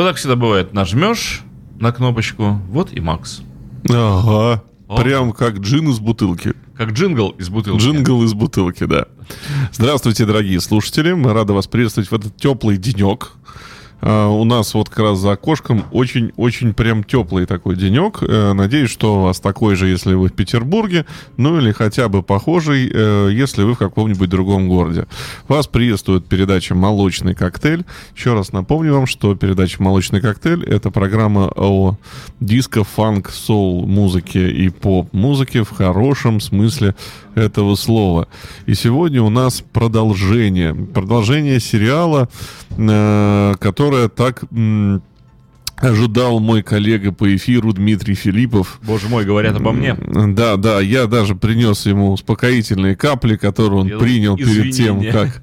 Вот так всегда бывает. Нажмешь на кнопочку, вот и Макс. Ага. О. Прям как джин из бутылки. Как джингл из бутылки. Джингл из бутылки, да. Здравствуйте, дорогие слушатели. Мы рады вас приветствовать в этот теплый денек. А, У нас вот как раз за окошком очень-очень прям теплый такой денек. Э, Надеюсь, что у вас такой же, если вы в Петербурге, ну или хотя бы похожий, э, если вы в каком-нибудь другом городе. Вас приветствует передача «Молочный коктейль». Еще раз напомню вам, что передача «Молочный коктейль» — это программа о диско, фанк, соул музыке и поп-музыке в хорошем смысле этого слова. И сегодня у нас продолжение. Продолжение сериала, э, которое так м, ожидал мой коллега по эфиру Дмитрий Филиппов. Боже мой, говорят обо мне. Да, да, я даже принес ему успокоительные капли, которые он Я принял перед тем, извинения. как...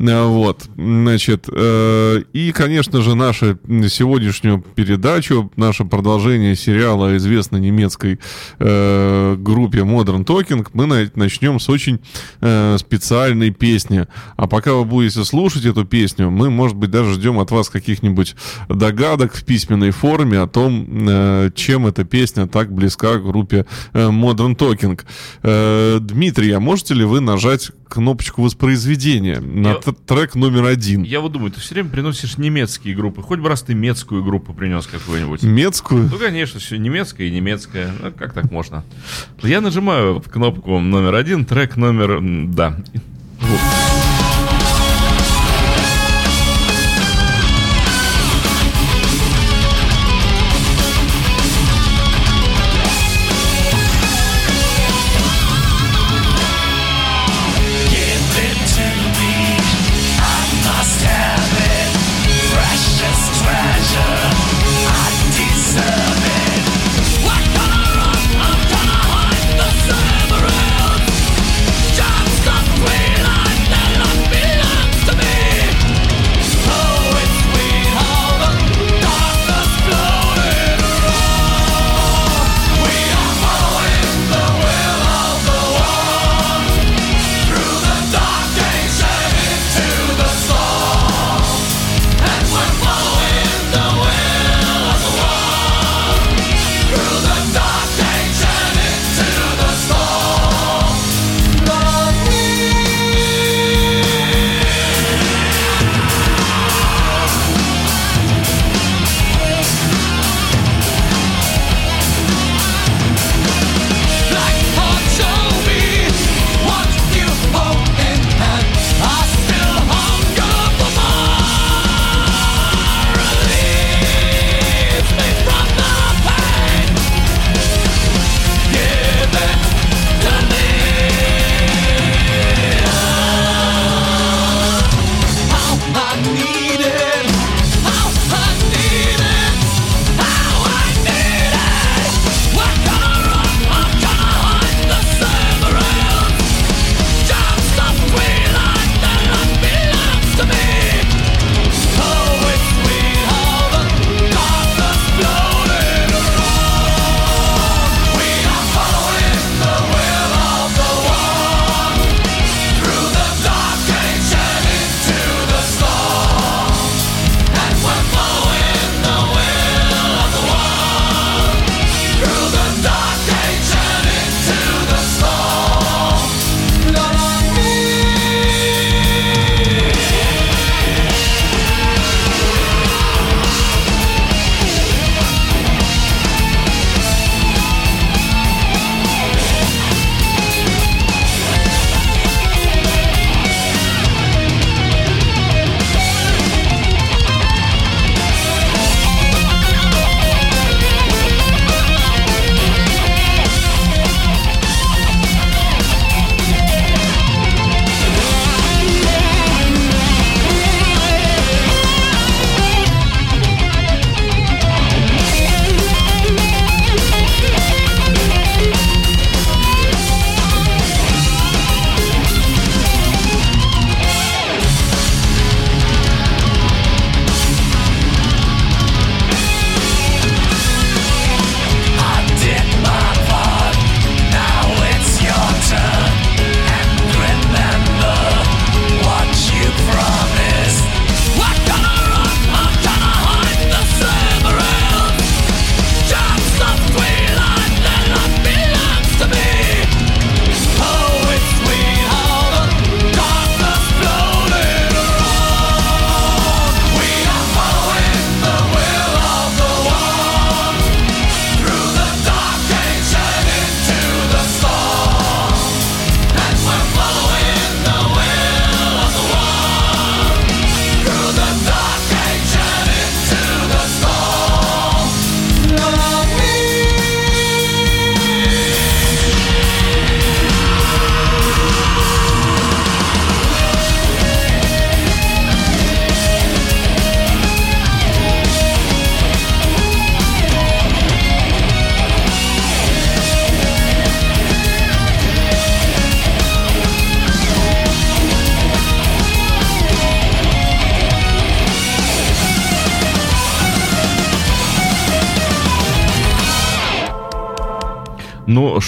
А, Вот, значит, э, и, конечно же, нашу сегодняшнюю передачу, наше продолжение сериала известной немецкой э, группе Modern Talking, мы на- начнем с очень э, специальной песни. А пока вы будете слушать эту песню, мы, может быть, даже ждем от вас каких-нибудь догадок в письменной форме о том, э, чем эта песня так близка к группе э, Modern Talking. Э, Дмитрий, а можете ли вы нажать кнопочку воспроизведения на Я- трек номер один? Я вот думаю, ты все время приносишь немецкие группы. Хоть бы раз ты немецкую группу принес какую-нибудь. Немецкую? Ну, конечно, все немецкое и немецкое. Ну, как так можно? Я нажимаю кнопку номер один, трек номер... Да. Just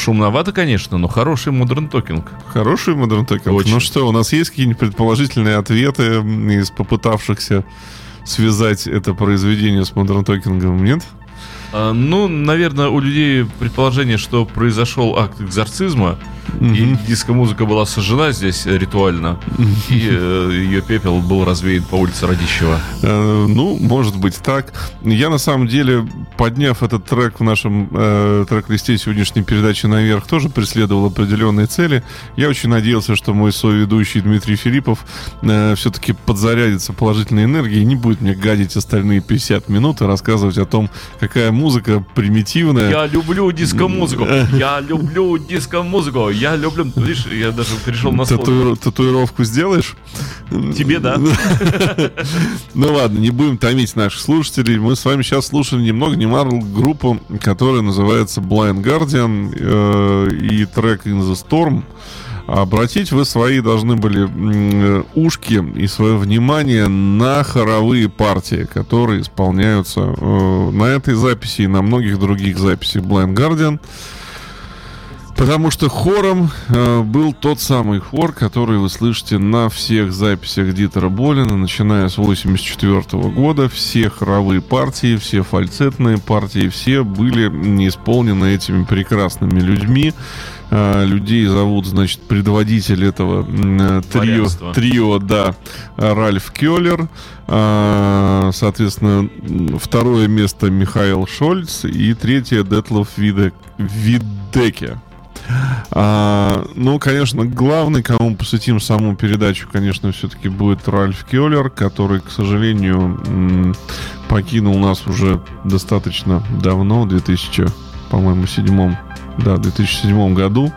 шумновато, конечно, но хороший Modern Talking. Хороший Modern Talking? Очень. Ну что, у нас есть какие-нибудь предположительные ответы из попытавшихся связать это произведение с Modern Talking'ом? Нет? А, ну, наверное, у людей предположение, что произошел акт экзорцизма, и диско-музыка была сожжена здесь ритуально, и э, ее пепел был развеян по улице Радищева. Э, ну, может быть так. Я на самом деле, подняв этот трек в нашем э, трек-листе сегодняшней передачи наверх, тоже преследовал определенные цели. Я очень надеялся, что мой соведущий Дмитрий Филиппов э, все-таки подзарядится положительной энергией и не будет мне гадить остальные 50 минут и рассказывать о том, какая музыка примитивная. Я люблю диско-музыку, я люблю диско-музыку, я люблю... Видишь, я даже перешел на. Тату- Татуировку сделаешь? Тебе, да. Ну ладно, не будем томить наших слушателей. Мы с вами сейчас слушали ни много ни мало группу, которая называется Blind Guardian э, и трек In the Storm. Обратить вы свои должны были ушки и свое внимание на хоровые партии, которые исполняются э, на этой записи и на многих других записях Blind Guardian. Потому что хором э, был тот самый хор, который вы слышите на всех записях Дитера Болина, начиная с 84 года. Все хоровые партии, все фальцетные партии, все были исполнены этими прекрасными людьми. Э, людей зовут, значит, предводитель этого э, трио, трио, да, Ральф Келлер. Э, Соответственно, второе место Михаил Шольц и третье Детлов Виде- Видеке. А, ну, конечно, главный, кому посвятим саму передачу, конечно, все-таки будет Ральф Келлер, который, к сожалению, покинул нас уже достаточно давно, в 2000, по-моему, седьмом, да, 2007 году.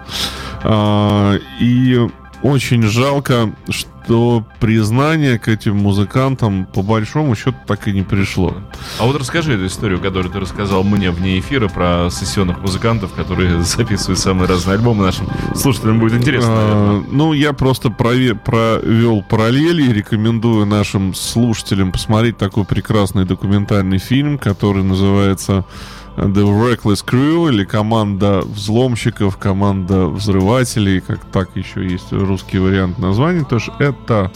А, и очень жалко, что признание к этим музыкантам по большому счету так и не пришло. А вот расскажи эту историю, которую ты рассказал мне вне эфира про сессионных музыкантов, которые записывают самые разные альбомы нашим слушателям. Будет интересно, А, ну, я просто прове- провел параллели и рекомендую нашим слушателям посмотреть такой прекрасный документальный фильм, который называется The Reckless Crew или команда взломщиков, команда взрывателей, как так еще есть русский вариант названия. То есть это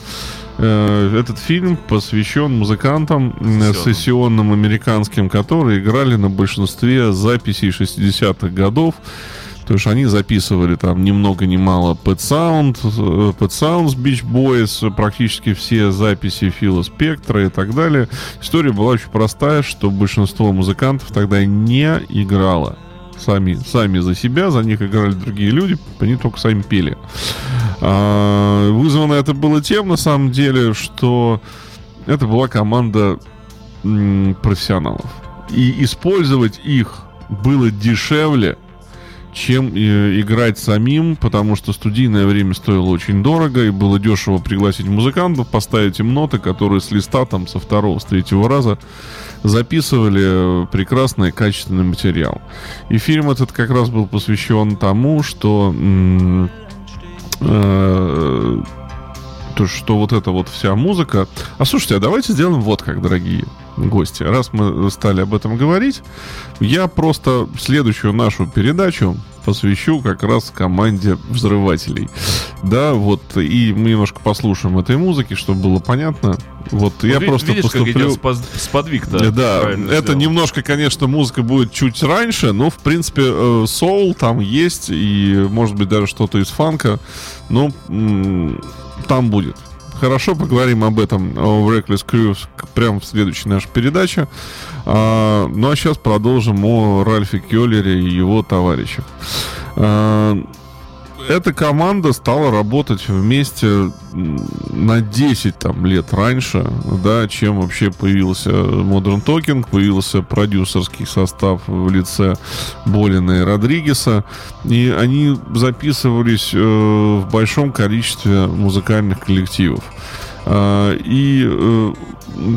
э, этот фильм посвящен музыкантам э, Сессионным. сессионным американским, которые играли на большинстве записей 60-х годов. То есть они записывали там ни много ни мало Pet Sound, э, Pet Sounds, Beach Boys, практически все записи Фила Спектра и так далее. История была очень простая, что большинство музыкантов тогда не играло. Сами, сами за себя, за них играли другие люди, они только сами пели. А, вызвано это было тем, на самом деле, что это была команда профессионалов. И использовать их было дешевле, чем э, играть самим, потому что студийное время стоило очень дорого, и было дешево пригласить музыкантов, поставить им ноты, которые с листа, там, со второго, с третьего раза записывали э, прекрасный, качественный материал. И фильм этот как раз был посвящен тому, что э, то, что вот эта вот вся музыка... А слушайте, а давайте сделаем вот как, дорогие гости. Раз мы стали об этом говорить, я просто следующую нашу передачу посвящу как раз команде взрывателей. Да, вот, и мы немножко послушаем этой музыки, чтобы было понятно. Вот я Вот ви- просто видишь, как поступлю... идет споз- сподвиг-то. Да, это сделал. немножко, конечно, музыка будет чуть раньше, но, в принципе, э, соул там есть, и, может быть, даже что-то из фанка, ну, м, там будет. Хорошо, поговорим об этом, о Reckless Crew, прямо в следующей нашей передаче. А, ну, а сейчас продолжим о Ральфе Келлере и его товарищах. А, эта команда стала работать вместе на 10 там, лет раньше, да, чем вообще появился Modern Talking, появился продюсерский состав в лице Болина и Родригеса, и они записывались э, в большом количестве музыкальных коллективов. А, и э,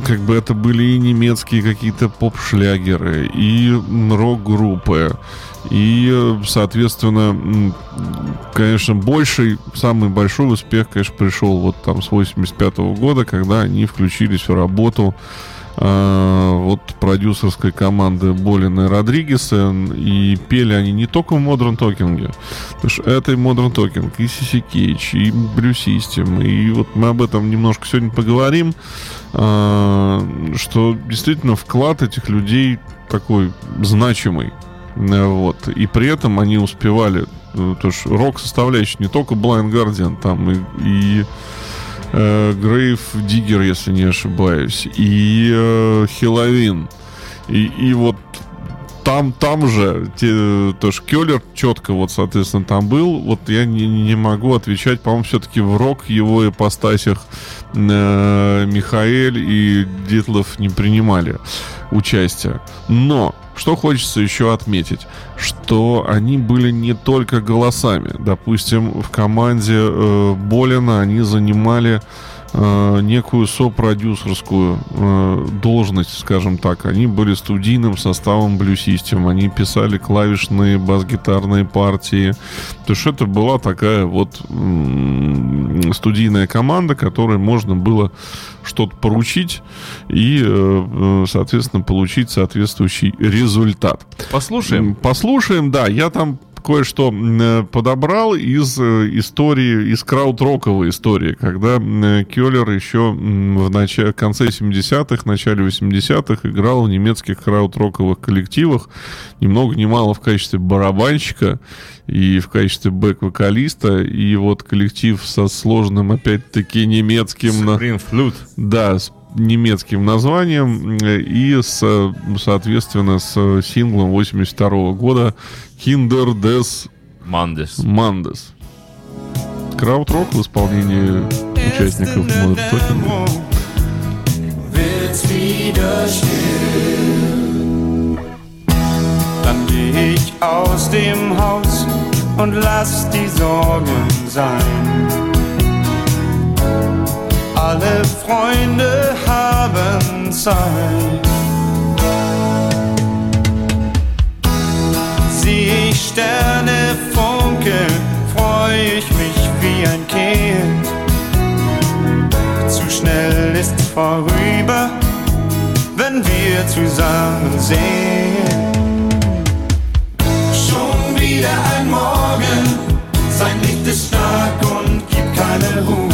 как бы это были и немецкие какие-то поп-шлягеры, и рок-группы, и, э, соответственно, конечно, больший, самый большой успех, конечно, пришел вот там с 85 года, когда они включились в работу вот продюсерской команды Болина и Родригеса. И пели они не только в Modern Talking. Потому что это и Modern Talking, и CC Cage, и Blue System. И вот мы об этом немножко сегодня поговорим. Э, что действительно вклад этих людей такой значимый. Вот. И при этом они успевали э, то есть рок составляющий не только Blind Guardian, там и, и э, Grave Digger, если не ошибаюсь, и э, Хеловин. И, и вот там, там же, те, то что Келлер четко вот, соответственно, там был. Вот я не, не могу отвечать, по-моему, все-таки в рок его ипостасях э, Михаэль и Дитлов не принимали участия. Но что хочется еще отметить, что они были не только голосами. Допустим, в команде э, Болина они занимали некую сопродюсерскую э, должность, скажем так. Они были студийным составом Blue System, они писали клавишные бас-гитарные партии. То есть это была такая вот э, студийная команда, которой можно было что-то поручить и, э, э, соответственно, получить соответствующий результат. Послушаем. Послушаем, да. Я там кое-что э, подобрал из э, истории, из краудроковой истории, когда э, Келлер еще в начале, конце 70-х, начале 80-х играл в немецких краудроковых коллективах, ни много ни мало в качестве барабанщика и в качестве бэк-вокалиста, и вот коллектив со сложным, опять-таки, немецким... Supreme Flute. Да, с немецким названием и, с, соответственно, с синглом 82 года Kinder des Мандес. Мандес. Крауд-рок в исполнении участников still. Dann geh ich aus dem Haus und lass die Sorgen sein. Alle Freunde haben Zeit. Sieh ich Sterne funkeln, freu ich mich wie ein Kind zu schnell ist vorüber, wenn wir zusammen sehen. Schon wieder ein Morgen, sein Licht ist stark und gibt keine Ruhe.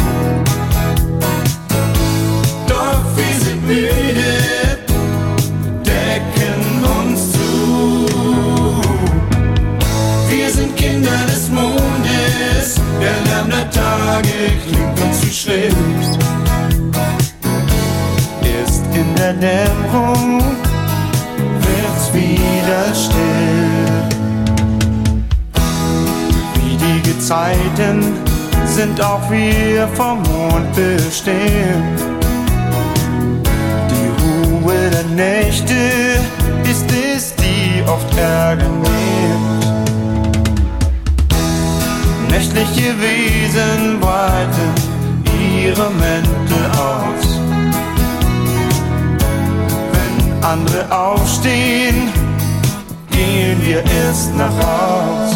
Der Tage klingt uns zu schrill. Erst in der Dämmerung wird's wieder still. Wie die Gezeiten sind auch wir vom Mond bestimmt. Die Ruhe der Nächte ist es, die oft Ärger nimmt. Nächtliche Wesen breiten ihre Mäntel aus. Wenn andere aufstehen, gehen wir erst nach Haus.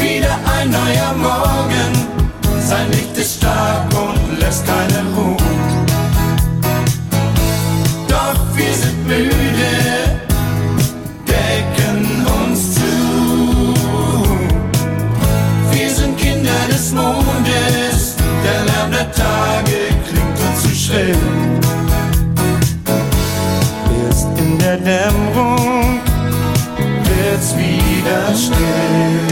Wieder ein neuer Morgen, sein Licht ist stark und lässt keine Ruhe. Doch wir sind müde, Tage klingt uns zu schrill. Erst in der Dämmerung wird's wieder still.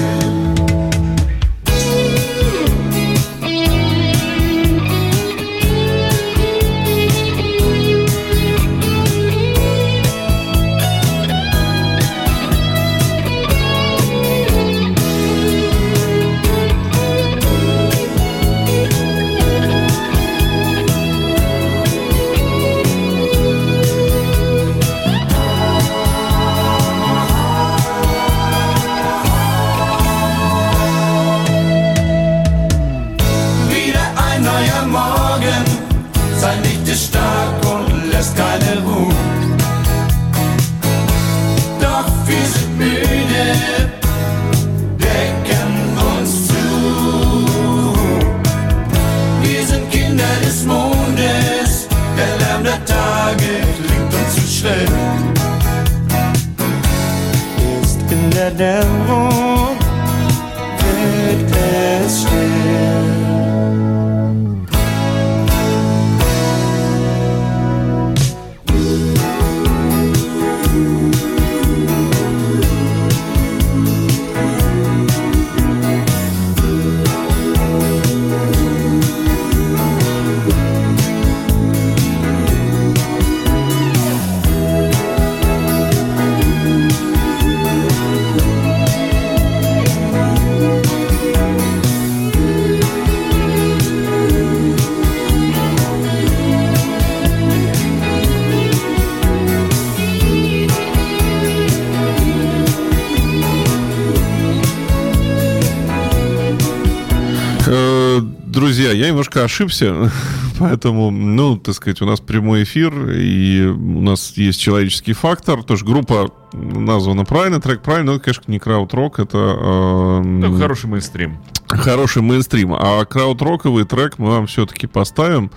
Немножко ошибся, поэтому, ну, так сказать, у нас прямой эфир, и у нас есть человеческий фактор. Тоже группа названа правильно, трек правильно, но это, конечно, не крауд-рок, это... Э, Ну, хороший мейнстрим. Хороший мейнстрим. А краудроковый трек мы вам все-таки поставим.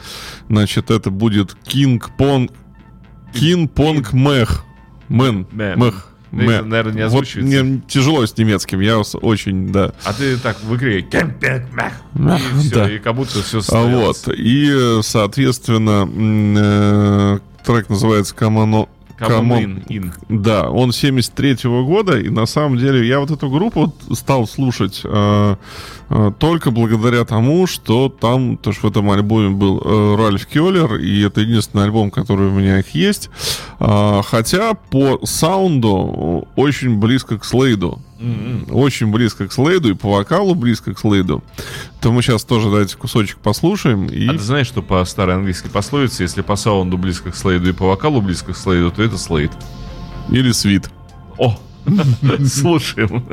Значит, это будет King Pong... King Pong Мэх. Мэн. Мэ. Мэх. Ну, это, наверное, не Вот озвучивается. мне тяжело с немецким, я очень, да. А ты так выкрикивай «Кемпек мэх», Мэх, и все, да. и как будто все А вот, и, соответственно, э, трек называется. Come On In. Да, он 73-го года, и на самом деле я вот эту группу вот стал слушать э, только благодаря тому, что там, то что в этом альбоме был э, Ральф Кёллер, и это единственный альбом, который у меня их есть. А, хотя по саунду очень близко к Слейду. Очень близко к Слейду, и по вокалу близко к Слейду. То мы сейчас тоже давайте кусочек послушаем. И... А ты знаешь, что по старой английской пословице, если по саунду близко к слейду и по вокалу близко к слейду, то это слейд. Или Свит. О, слушаем.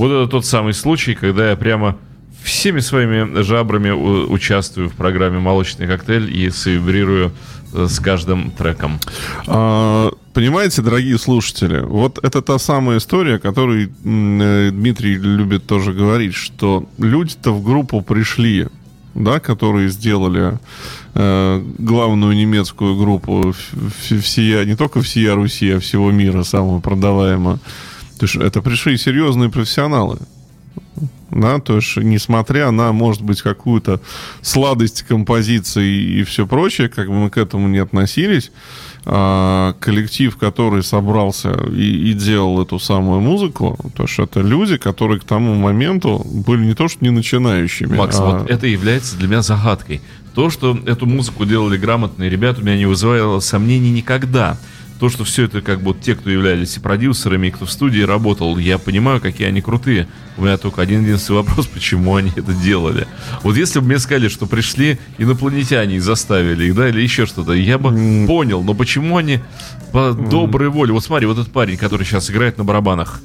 Вот это тот самый случай, когда я прямо всеми своими жабрами участвую в программе «Молочный коктейль» и совибрирую э, с каждым треком. А, Понимаете, дорогие слушатели, вот это та самая история, которую э, Дмитрий любит тоже говорить, что люди-то в группу пришли, да, которые сделали э, главную немецкую группу в- всея, не только всея Руси, а всего мира, самую продаваемую. То есть это пришли серьезные профессионалы. Да, то есть, несмотря на, может быть, какую-то сладость композиции и все прочее, как бы мы к этому не относились, а, коллектив, который собрался и, и делал эту самую музыку, то есть это люди, которые к тому моменту были не то что не начинающими. Макс, а- вот это является для меня загадкой. То, что эту музыку делали грамотные ребята, у меня не вызывало сомнений никогда. То, что все это как бы те, кто являлись и продюсерами, и кто в студии работал, я понимаю, какие они крутые. У меня только один единственный вопрос, почему они это делали. Вот если бы мне сказали, что пришли инопланетяне и заставили их, да, или еще что-то, я бы понял, но почему они по доброй воле. Вот смотри, вот этот парень, который сейчас играет на барабанах.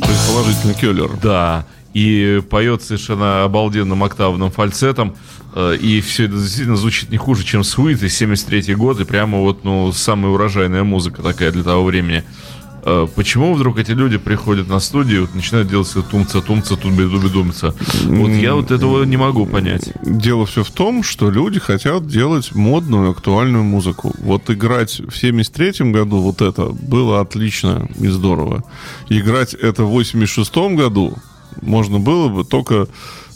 Предположительно, Келлер. Да. И поет совершенно обалденным октавным фальцетом. Э, И все это действительно звучит не хуже, чем Sweet и 73 год. И прямо вот, ну, самая урожайная музыка такая для того времени. Э, Почему вдруг эти люди приходят на студию, вот начинают делать все тумца, тумца, тумби, дуби, думца? Вот я вот этого не могу понять. Дело все в том, что люди хотят делать модную, актуальную музыку. Вот играть в 73-м году вот это было отлично и здорово. Играть это в 86-м году можно было бы только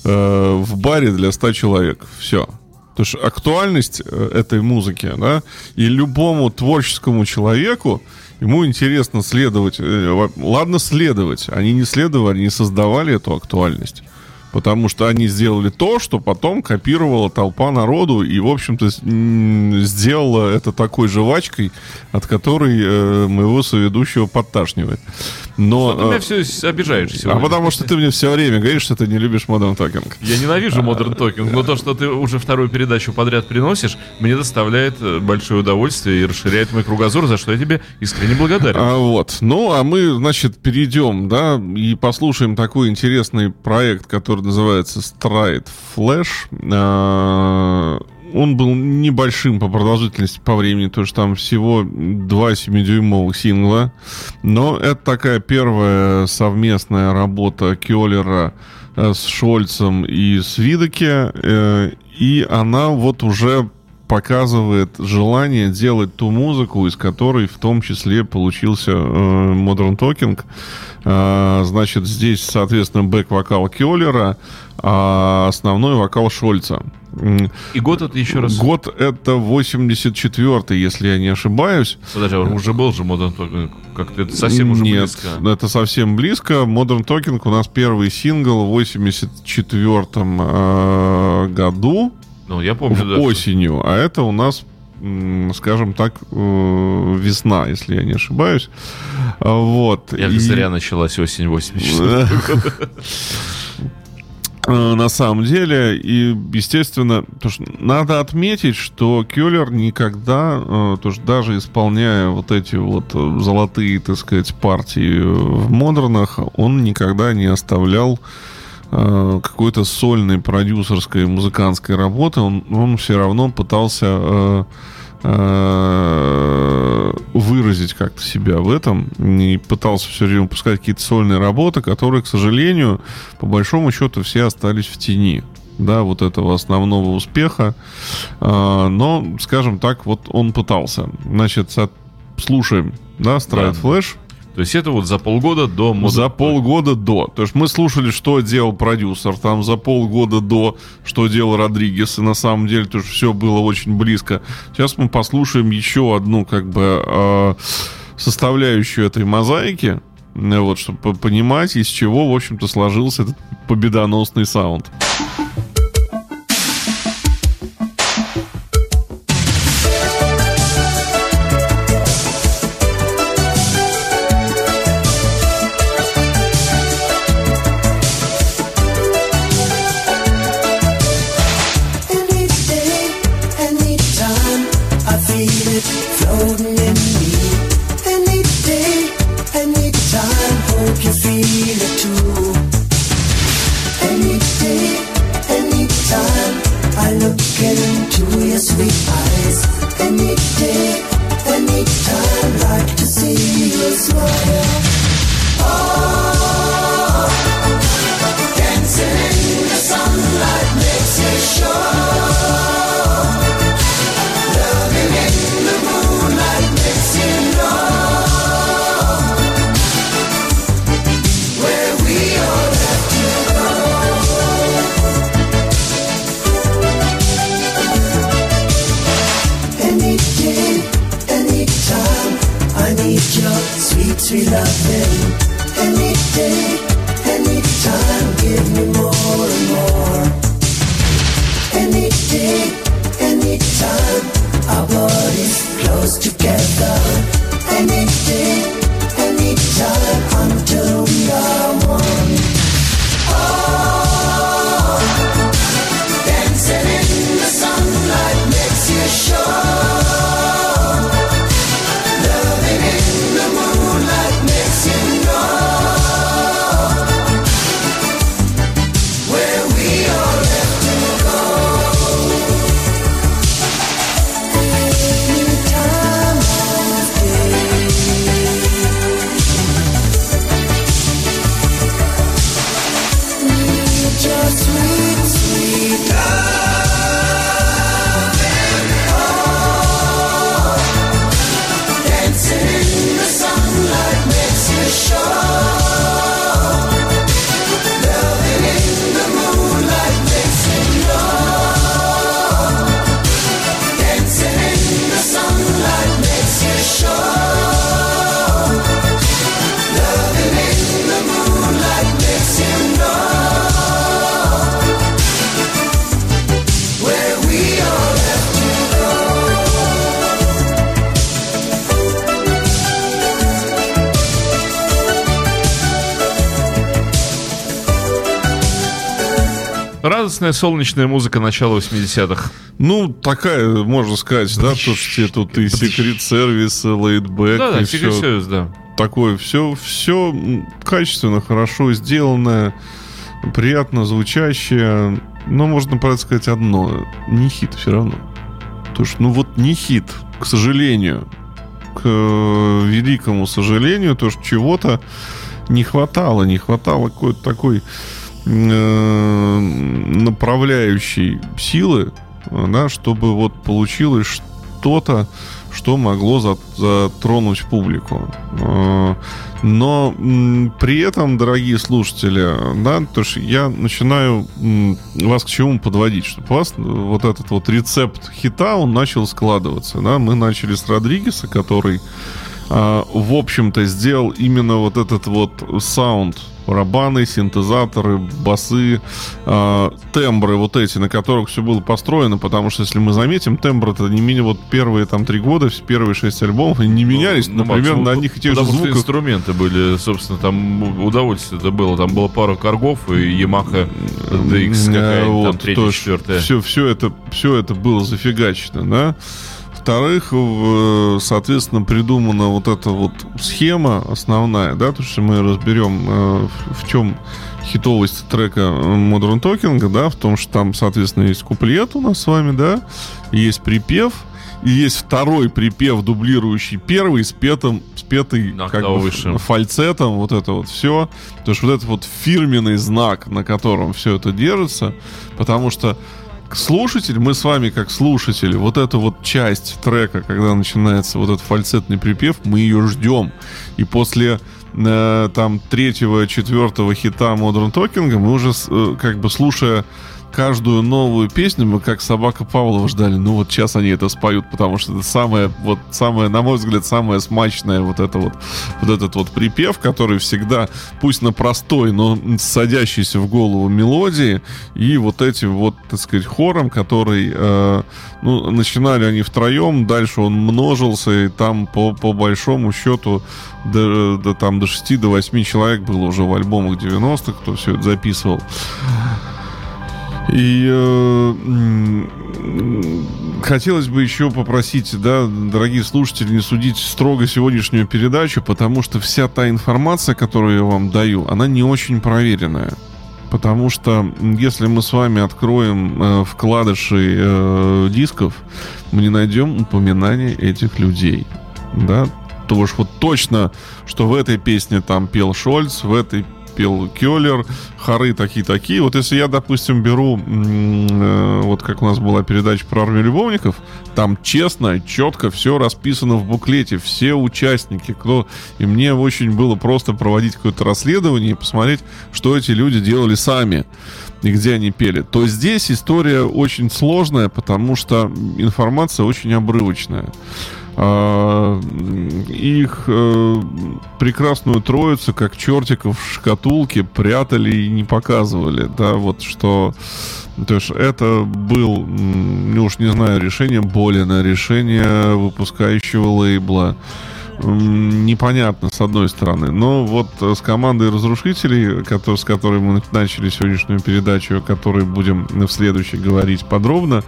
э, в баре для 100 человек. Все. Потому что актуальность э, этой музыки, да, и любому творческому человеку ему интересно следовать. э, ладно, следовать. Они не следовали, они создавали эту актуальность. Потому что они сделали то, что потом копировала толпа народу и, в общем-то, сделала это такой жвачкой, от которой э, моего соведущего подташнивает. Но, Ты меня э, все обижаешь а сегодня. потому что ты мне все время говоришь, что ты не любишь Modern Talking. Я ненавижу Modern Talking, но то, что ты уже вторую передачу подряд приносишь, мне доставляет э, большое удовольствие и расширяет мой кругозор, за что я тебе искренне благодарен. А, вот. Ну, а мы, значит, перейдем, да, и послушаем такой интересный проект, который называется Stride Flash. А, он был небольшим по продолжительности по времени, то есть там всего два 7-дюймовых сингла. Но это такая первая совместная работа Кёллера э, с Шольцем и с Видоке. э, И она вот уже показывает желание делать ту музыку, из которой в том числе получился э, Modern Talking. Э, значит, здесь, соответственно, бэк-вокал Кёллера, а основной вокал Шольца. И год это еще раз... Год это 84 если я не ошибаюсь. Подожди, а уже был же Modern Talking. Как-то это совсем уже Нет, близко. это совсем близко. Modern Talking у нас первый сингл в 84 э, году. Ну, я помню, да. что- осенью, а это у нас, скажем так, э, весна, если я не ошибаюсь. А, Вот. Я И, зря началась осень 84 э, На самом деле, и, естественно, то, что надо отметить, что Кёллер никогда, э, то есть даже исполняя вот эти вот э, золотые, так сказать, партии в модернах, он никогда не оставлял э, какой-то сольной продюсерской музыкантской работы, он, он все равно пытался э, э, выразить как-то себя в этом и пытался все время выпускать какие-то сольные работы, которые, к сожалению, по большому счету все остались в тени да, вот этого основного успеха. А, но, скажем так, вот он пытался. Значит, слушаем, да, Stride Да. Flash. То есть это вот за полгода до Modern За полгода до. То есть мы слушали, что делал продюсер, там за полгода до, что делал Родригес, и на самом деле тоже все было очень близко. Сейчас мы послушаем еще одну, как бы, э, составляющую этой мозаики, э, вот, чтобы по- понимать, из чего, в общем-то, сложился этот победоносный саунд. Радостная солнечная музыка начала 80-х. Ну, такая, можно сказать, да, то, что тебе тут и секрет сервис, лейтбэк, Да, да, все Service, да. такое, все, все качественно, хорошо сделанное, приятно звучащее. Но можно, правда, сказать одно, не хит все равно. Потому что, ну вот не хит, к сожалению, к э, великому сожалению, то, что чего-то не хватало, не хватало какой-то такой направляющей силы, э, да, чтобы вот получилось что-то, что могло за- затронуть публику. Э, Но при этом, дорогие слушатели, да, то что я начинаю вас к чему подводить, чтобы у вас э, вот этот вот рецепт хита, он начал складываться, да, мы начали с Родригеса, который в общем-то, сделал именно вот этот вот саунд. Барабаны, синтезаторы, басы, а, тембры вот эти, на которых все было построено, потому что, если мы заметим, тембры это не менее вот первые там три года, первые шесть альбомов, они не менялись, Ну, например, Макс, на ну, одних и тех же звуках. инструменты были, собственно, там удовольствие это было. Там было пара каргов и Yamaha DX какая-нибудь, там третья, четвертая. Все, все, это, все это было зафигачено, да. Во-вторых, в- соответственно, придумана вот эта вот схема основная, да, то, что мы разберем, э, в, чем хитовость трека Modern Talking, да, в том, что там, соответственно, есть куплет у нас с вами, да, есть припев, и есть второй припев, дублирующий первый, с петом, с петой как бы, выше. фальцетом, вот это вот все. То есть вот этот вот фирменный знак, на котором все это держится, потому что слушатель, мы с вами как слушатели, вот эту вот часть трека, когда начинается вот этот фальцетный припев, мы ее ждем. И после э, там третьего, четвертого хита Modern Talking мы уже э, как бы слушая каждую новую песню мы как собака Павлова ждали. Ну вот сейчас они это споют, потому что это самое, вот самое, на мой взгляд, самое смачное вот это вот, вот этот вот припев, который всегда, пусть на простой, но садящийся в голову мелодии, и вот этим вот, так сказать, хором, который, э, ну, начинали они втроем, дальше он множился, и там по, по большому счету до, до, там, до 6 до 8 человек было уже в альбомах 90-х, кто все это записывал. И э, хотелось бы еще попросить, да, дорогие слушатели, не судить строго сегодняшнюю передачу, потому что вся та информация, которую я вам даю, она не очень проверенная. Потому что если мы с вами откроем э, вкладыши э, дисков, мы не найдем упоминания этих людей. Да? То уж вот точно, что в этой песне там пел Шольц, в этой пел Келлер, хоры такие-такие. Вот если я, допустим, беру, э, вот как у нас была передача про армию любовников, там честно, четко все расписано в буклете, все участники, кто... И мне очень было просто проводить какое-то расследование и посмотреть, что эти люди делали сами и где они пели. То здесь история очень сложная, потому что информация очень обрывочная. А, Их э, прекрасную троицу, как чертиков в шкатулке, прятали и не показывали. Да, вот что... То есть это был, ну уж не знаю, решение Болина, решение выпускающего лейбла. Непонятно, с одной стороны. Но вот э, с командой разрушителей, кото- с которой мы начали сегодняшнюю передачу, о которой будем в следующей говорить подробно,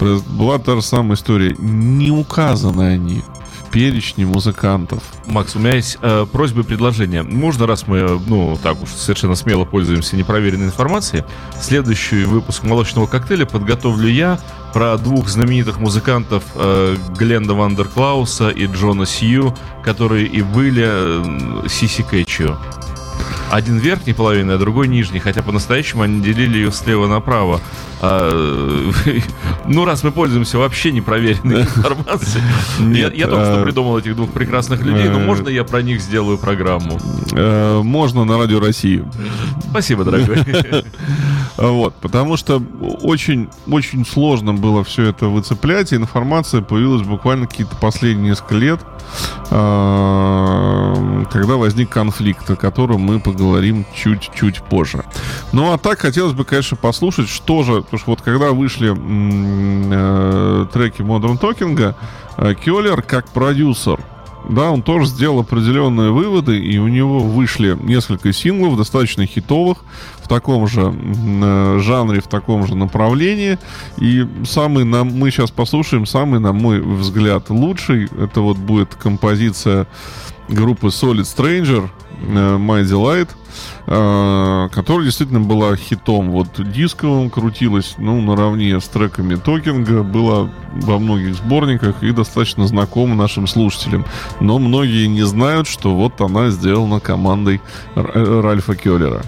была та же самая история. Не указаны они в перечне музыкантов. Макс, у меня есть э, просьба и предложение. Можно, раз мы, э, ну, так уж совершенно смело пользуемся непроверенной информацией, следующий выпуск «Молочного коктейля» подготовлю я про двух знаменитых музыкантов э, Гленда Вандерклауса и Джона Сью, которые и были э, Сиси Кэтчью. Один верхней половины, а другой нижней, хотя по-настоящему они делили ее слева направо. А, ну, раз мы пользуемся вообще непроверенной информацией, я, Нет, я только что э, придумал этих двух прекрасных людей, но э, можно я про них сделаю программу? Э, можно на радио России. Спасибо, дорогой. Вот, потому что очень, очень сложно было все это выцеплять, и информация появилась буквально какие-то последние несколько лет, а, когда возник конфликт, о котором мы поговорим чуть-чуть позже. Ну, а так хотелось бы, конечно, послушать, что же, потому что вот когда вышли э, треки Modern Talking, э, Келлер как продюсер да, он тоже сделал определенные выводы, и у него вышли несколько синглов, достаточно хитовых, в таком же э, жанре, в таком же направлении. И самый, на, мы сейчас послушаем, самый, на мой взгляд, лучший, это вот будет композиция группы Solid Stranger, э, My Delight, э, которая действительно была хитом. Вот дисковым крутилась, ну, наравне с треками Токинга, была во многих сборниках и достаточно знакома нашим слушателям. Но многие не знают, что вот она сделана командой Ральфа Келлера.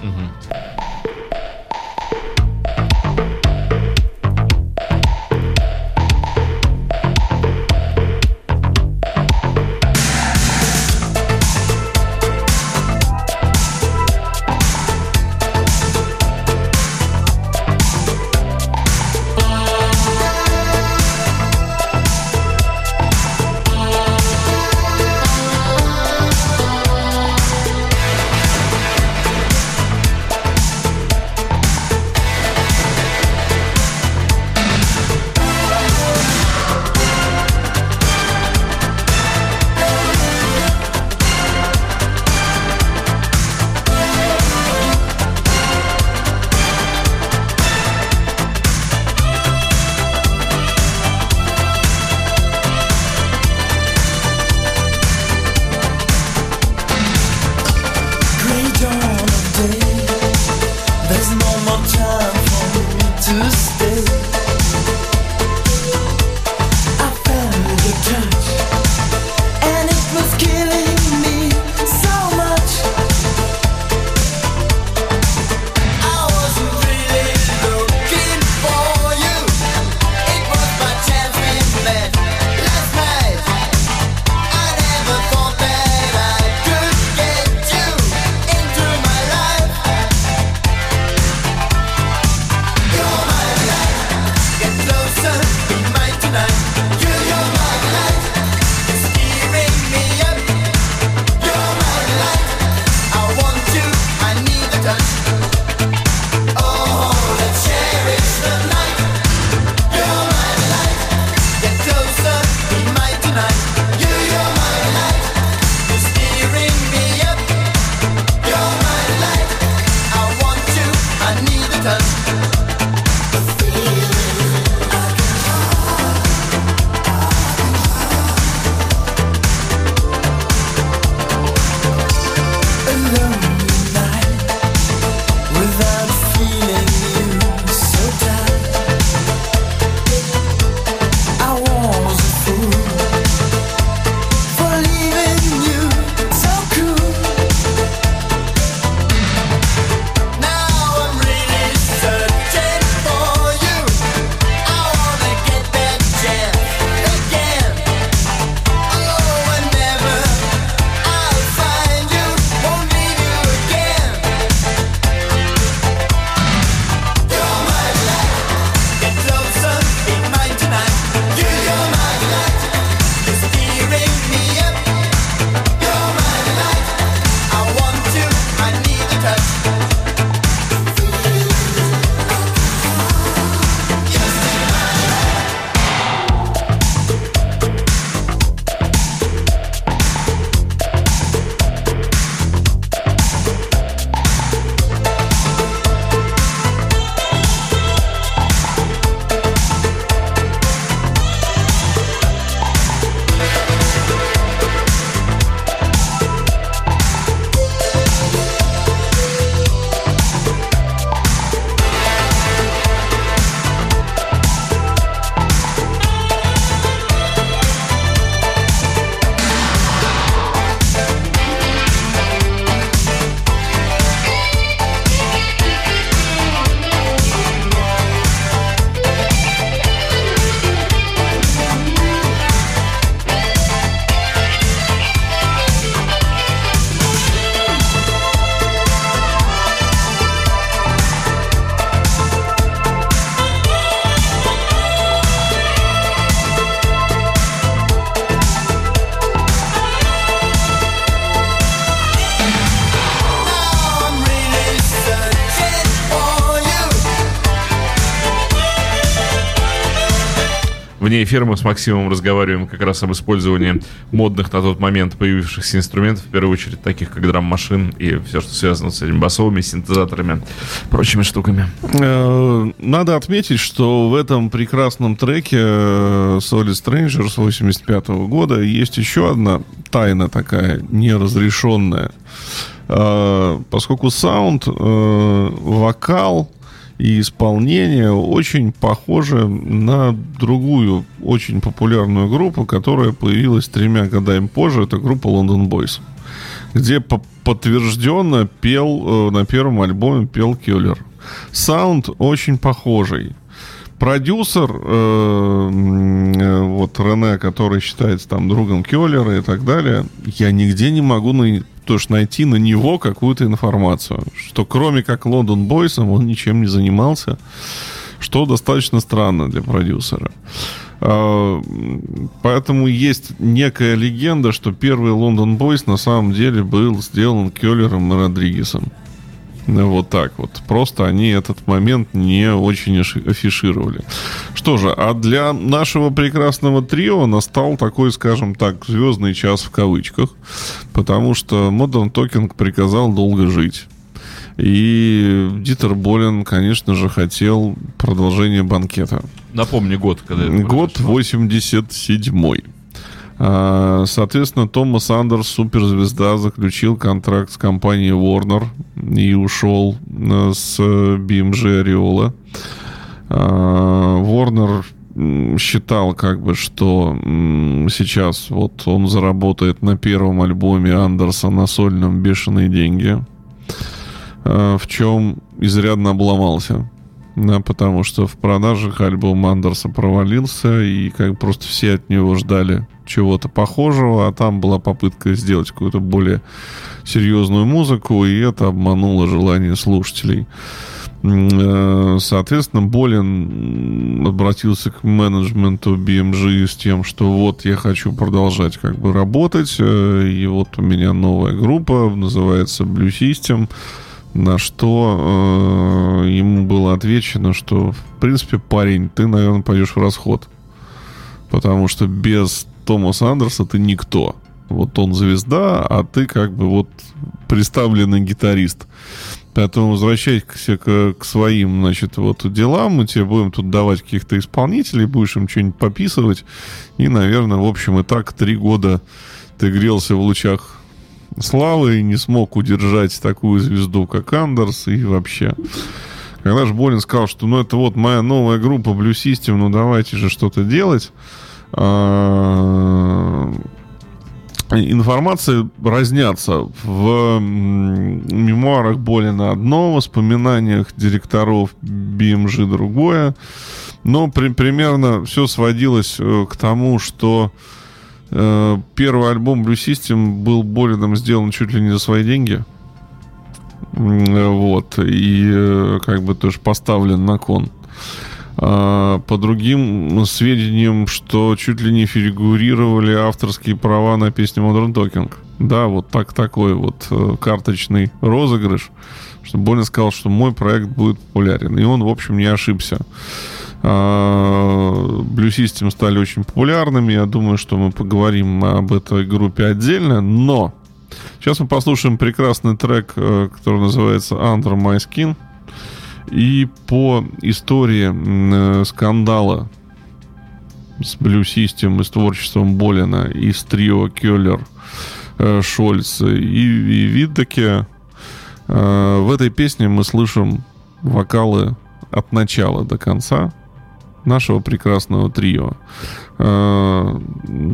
Вне эфира мы с Максимом разговариваем как раз об использовании модных на тот момент появившихся инструментов, в первую очередь таких как драм-машин и все, что связано с этими басовыми синтезаторами, прочими штуками. Э, Надо отметить, что в этом прекрасном треке э, Solid Strangers 85 года есть еще одна тайна такая неразрешенная. Э, Поскольку саунд, вокал и исполнение очень похожи на другую очень популярную группу, которая появилась тремя годами позже. Это группа London Boys где по- подтвержденно пел э, на первом альбоме пел Киллер. Саунд очень похожий. Продюсер, э, э, вот Рене, который считается там другом Киллера и так далее, я нигде не могу на, тоже найти на него какую-то информацию, что кроме как Лондон Бойсом он ничем не занимался, что достаточно странно для продюсера. М, Поэтому есть некая легенда, что первый Лондон Бойс на самом деле был сделан Келлером и Родригесом. Ну, вот так вот. Просто они этот момент не очень афишировали. Что же, а для нашего прекрасного трио настал такой, скажем так, звездный час в кавычках, потому что Modern Talking приказал долго жить. И Дитер Болин, конечно же, хотел продолжение банкета. Напомни год, когда это Год 87-й. Соответственно, Томас Андерс, суперзвезда, заключил контракт с компанией Warner и ушел э, с BMG Ореола. А, Warner считал как бы, что сейчас вот он заработает на первом альбоме Андерса на сольном бешеные деньги, а, в чем изрядно обломался. Да, потому что в продажах альбом Андерса провалился, и как просто все от него ждали чего-то похожего, а там была попытка сделать какую-то более серьезную музыку, и это обмануло желание слушателей. Э, Соответственно, Болин обратился к менеджменту BMG с тем, что вот я хочу продолжать как бы работать, э, и вот у меня новая группа, называется Blue System, на что э, ему было отвечено, что в принципе, парень, ты, наверное, пойдешь в расход. Потому что без Томаса Андерса ты никто. Вот он звезда, а ты как бы вот представленный гитарист. Поэтому возвращайся к, к своим, значит, вот делам. Мы тебе будем тут давать каких-то исполнителей, будешь им что-нибудь пописывать. И, наверное, в общем, и так три года ты грелся в лучах славы и не смог удержать такую звезду, как Андерс, и вообще. Когда же Болин сказал, что ну это вот моя новая группа Blue System, ну давайте же что-то делать. А, Информация разнятся. В мемуарах Болина одно, в воспоминаниях директоров BMG другое. Но при- примерно все сводилось э, к тому, что э, первый альбом Blue System был Болином сделан чуть ли не за свои деньги. Э, Вот. И э, как бы тоже поставлен на кон. А, По другим сведениям, что чуть ли не фигурировали авторские права на песню Modern Talking. Да, вот так такой вот э, карточный розыгрыш, что Болин сказал, что мой проект будет популярен. И он, в общем, не ошибся. А, System стали очень популярными. Я думаю, что мы поговорим об этой группе отдельно. Но сейчас мы послушаем прекрасный трек, э, который называется Under My Skin. И по истории э, скандала с System и с творчеством Болина и с трио Келлер, э, Шольц и, и Виддеке, в этой песне мы слышим вокалы от начала до конца нашего прекрасного трио. Э,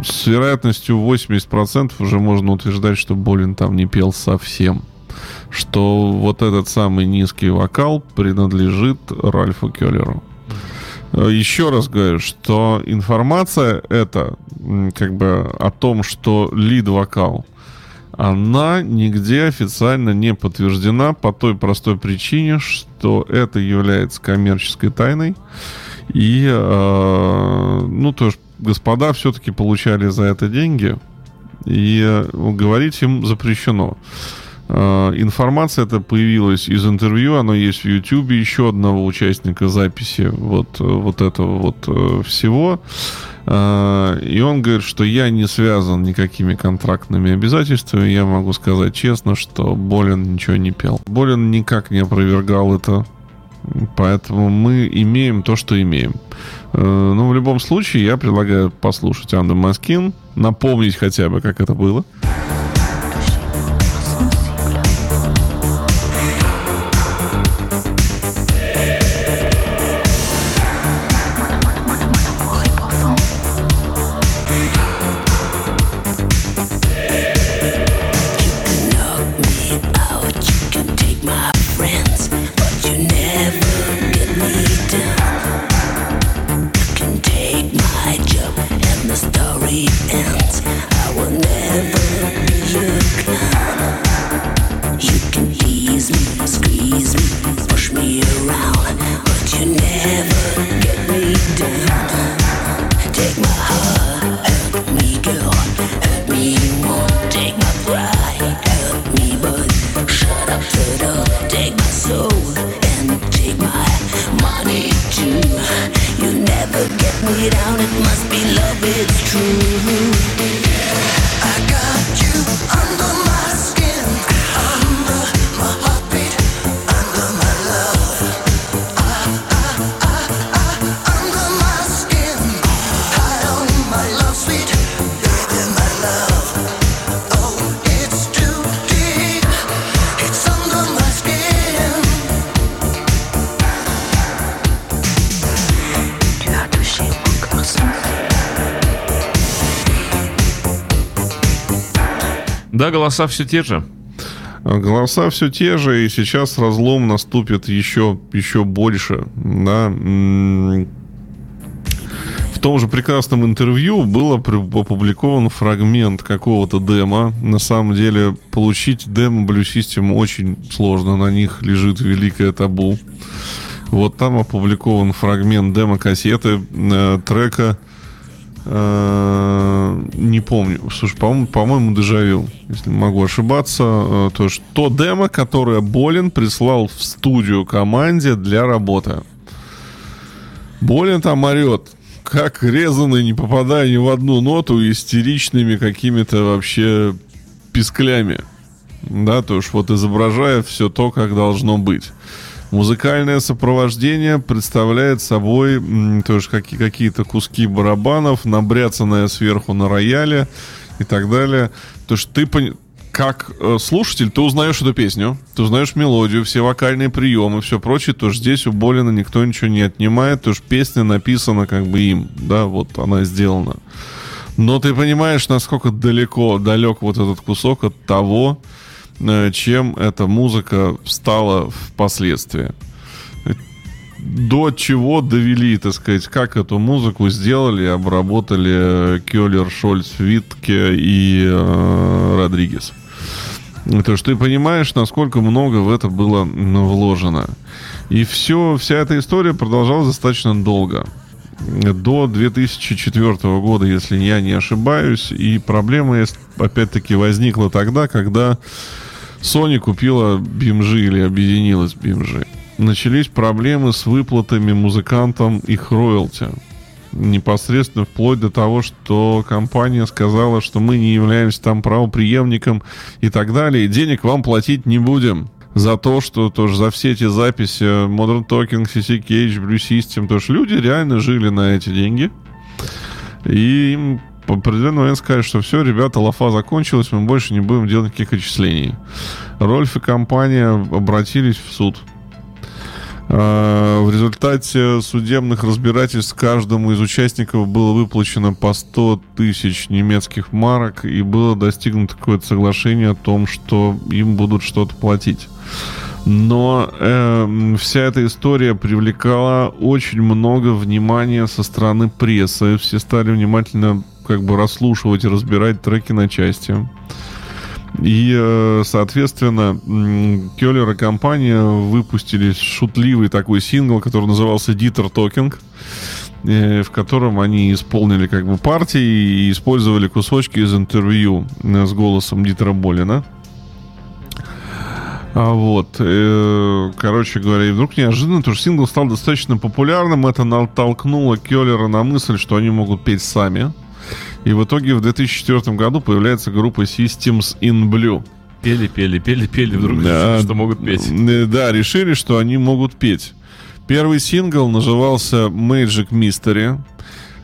С вероятностью 80% уже можно утверждать, что Болин там не пел совсем что вот этот самый низкий вокал принадлежит Ральфу Келлеру. Э, Еще раз говорю, что информация эта, м, как бы о том, что лид-вокал, она нигде официально не подтверждена по той простой причине, что это является коммерческой тайной. И, э, ну, то есть, господа все-таки получали за это деньги, и э, говорить им запрещено. Э, Информация эта появилась из интервью, оно есть в YouTube еще одного участника записи вот, вот этого вот всего. И он говорит, что я не связан никакими контрактными обязательствами. Я могу сказать честно, что Болин ничего не пел. Болин никак не опровергал это. Поэтому мы имеем то, что имеем. Э, Ну, в любом случае, я предлагаю послушать Анду Маскин, напомнить хотя бы, как это было. Да, голоса все те же. Голоса все те же, и сейчас разлом наступит еще, еще больше. Да? В том же прекрасном интервью был опубликован фрагмент какого-то демо. На самом деле, получить демо Blue System очень сложно. На них лежит великое табу. Вот там опубликован фрагмент демо-кассеты э, трека не помню. Слушай, по-моему, по-моему, дежавю, если могу ошибаться. Э, То есть то демо, которое Болин прислал в студию команде для работы. Болин там орет, как резанный, не попадая ни в одну ноту, истеричными какими-то вообще писклями. Да, то есть вот изображая все то, как должно быть. Музыкальное сопровождение представляет собой тоже какие- какие-то куски барабанов, набряцанное сверху на рояле и так далее. То есть ты пони- как э, слушатель, ты узнаешь эту песню, ты узнаешь мелодию, все вокальные приемы, все прочее, то здесь у Болина никто ничего не отнимает, то есть песня написана как бы им, да, вот она сделана. Но ты понимаешь, насколько далеко, далек вот этот кусок от того, чем эта музыка стала впоследствии. До чего довели, так сказать, как эту музыку сделали, обработали Келлер, Шольц, Витке и э, Родригес. То есть ты понимаешь, насколько много в это было вложено. И все, вся эта история продолжалась достаточно долго. До 2004 года, если я не ошибаюсь. И проблема, опять-таки, возникла тогда, когда Sony купила BMG или объединилась BMG. Начались проблемы с выплатами музыкантам их роялти. Непосредственно вплоть до того, что компания сказала, что мы не являемся там правоприемником и так далее. Денег вам платить не будем за то, что тоже за все эти записи Modern Talking, CC Blue System, то что люди реально жили на эти деньги. И им в определенный момент сказали, что все, ребята, лафа закончилась, мы больше не будем делать никаких отчислений. Рольф и компания обратились в суд. А, В результате судебных разбирательств каждому из участников было выплачено по 100 тысяч немецких марок и было достигнуто какое-то соглашение о том, что им будут что-то платить. Но эм, вся эта история привлекала очень много внимания со стороны прессы. Все стали внимательно как бы расслушивать и разбирать треки на части. И, э, соответственно, Келлер и компания выпустили шутливый такой сингл, который назывался Dieter Talking, в котором они исполнили как бы партии и использовали кусочки из интервью э, с голосом Дитера Болина. А вот, э, короче говоря, и вдруг неожиданно тоже сингл стал достаточно популярным. Это натолкнуло Келлера на мысль, что они могут петь сами. И в итоге в 2004 году появляется группа Systems in Blue. Пели, пели, пели, пели, вдруг Да. решили, что могут петь. Да, решили, что они могут петь. Первый сингл назывался Magic Mystery.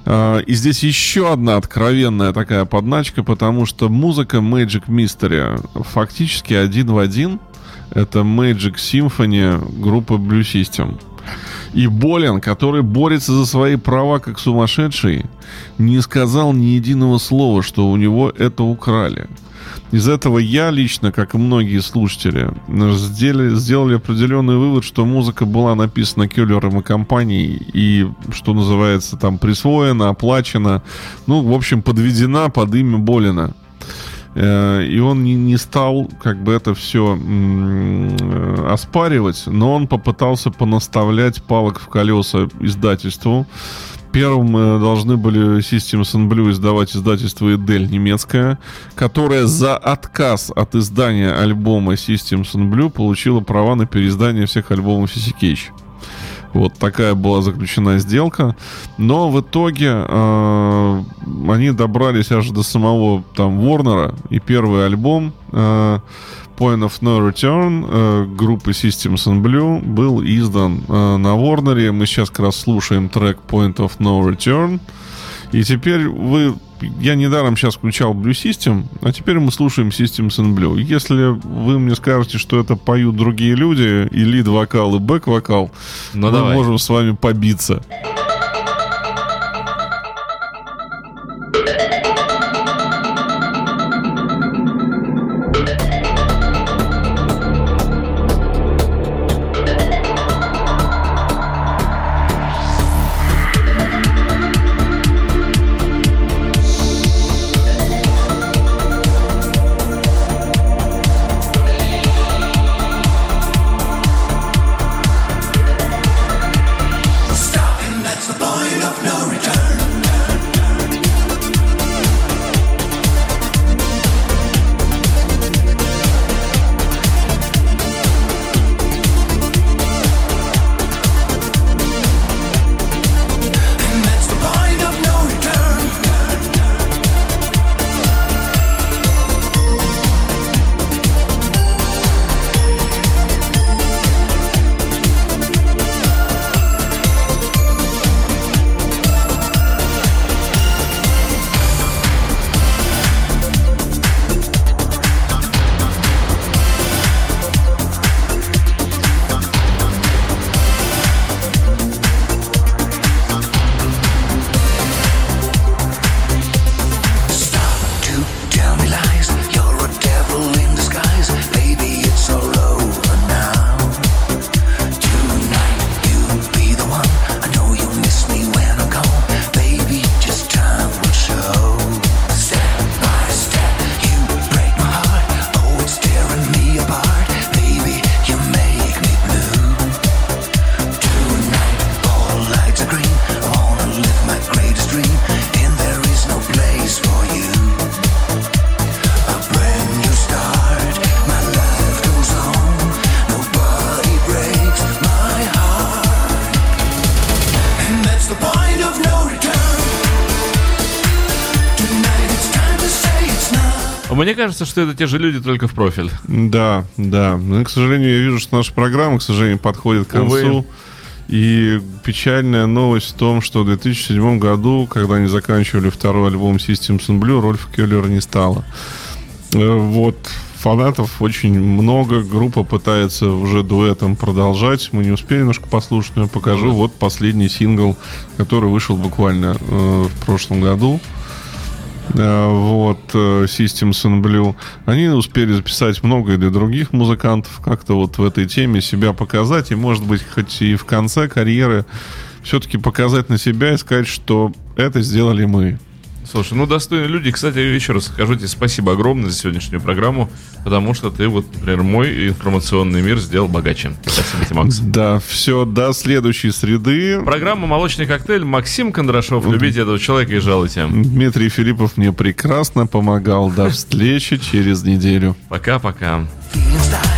А, И здесь еще одна откровенная такая подначка, потому что музыка Magic Mystery фактически один в один. Это Magic Symphony группы Blue System. И Болин, который борется за свои права как сумасшедший, не сказал ни единого слова, что у него это украли. Из этого я лично, как и многие слушатели, сделали, сделали определенный вывод, что музыка была написана Келлером и компанией и, что называется, там присвоена, оплачена, ну, в общем, подведена под имя Болина. Э, И он не, не стал как бы это все оспаривать, но он попытался понаставлять палок в колеса издательству. Первым э, должны были Systems and Blue издавать издательство Эдель немецкое, которое за отказ от издания альбома Systems and Blue получило права на переиздание всех альбомов Сиси Кейдж. Вот такая была заключена сделка. Но в итоге э, они добрались аж до самого там Ворнера. И первый альбом э, Point of No Return э, группы Systems and Blue был издан э, на Ворнере. Мы сейчас как раз слушаем трек Point of No Return. И теперь вы... Я недаром сейчас включал Blue System, а теперь мы слушаем Systems and Blue. Если вы мне скажете, что это поют другие люди, и лид-вокал, и бэк-вокал, Ну, мы давай. можем с вами побиться. Мне кажется, что это те же люди, только в профиль. Да, да. Но, к сожалению, я вижу, что наша программа, к сожалению, подходит к Увы. концу. И печальная новость в том, что в 2007 году, когда они заканчивали второй альбом Systems and Blue, Рольфа Келлера не стало. Э, Вот. Фанатов очень много. Группа пытается уже дуэтом продолжать. Мы не успели немножко послушать, но я покажу. Вот последний сингл, который вышел буквально э, в прошлом году. Э, вот, э, Systems and Blue. Они успели записать много для других музыкантов, как-то вот в этой теме себя показать, и, может быть, хоть и в конце карьеры все-таки показать на себя и сказать, что это сделали мы. Слушай, ну достойные люди. Кстати, еще раз скажу тебе спасибо огромное за сегодняшнюю программу, потому что ты вот, например, мой информационный мир сделал богаче. Спасибо тебе, Макс. Да, все, до следующей среды. Программа «Молочный коктейль». Максим Кондрашов. Любите этого человека и жалуйте. Дмитрий Филиппов мне прекрасно помогал. До встречи через неделю. Пока-пока. Feelings die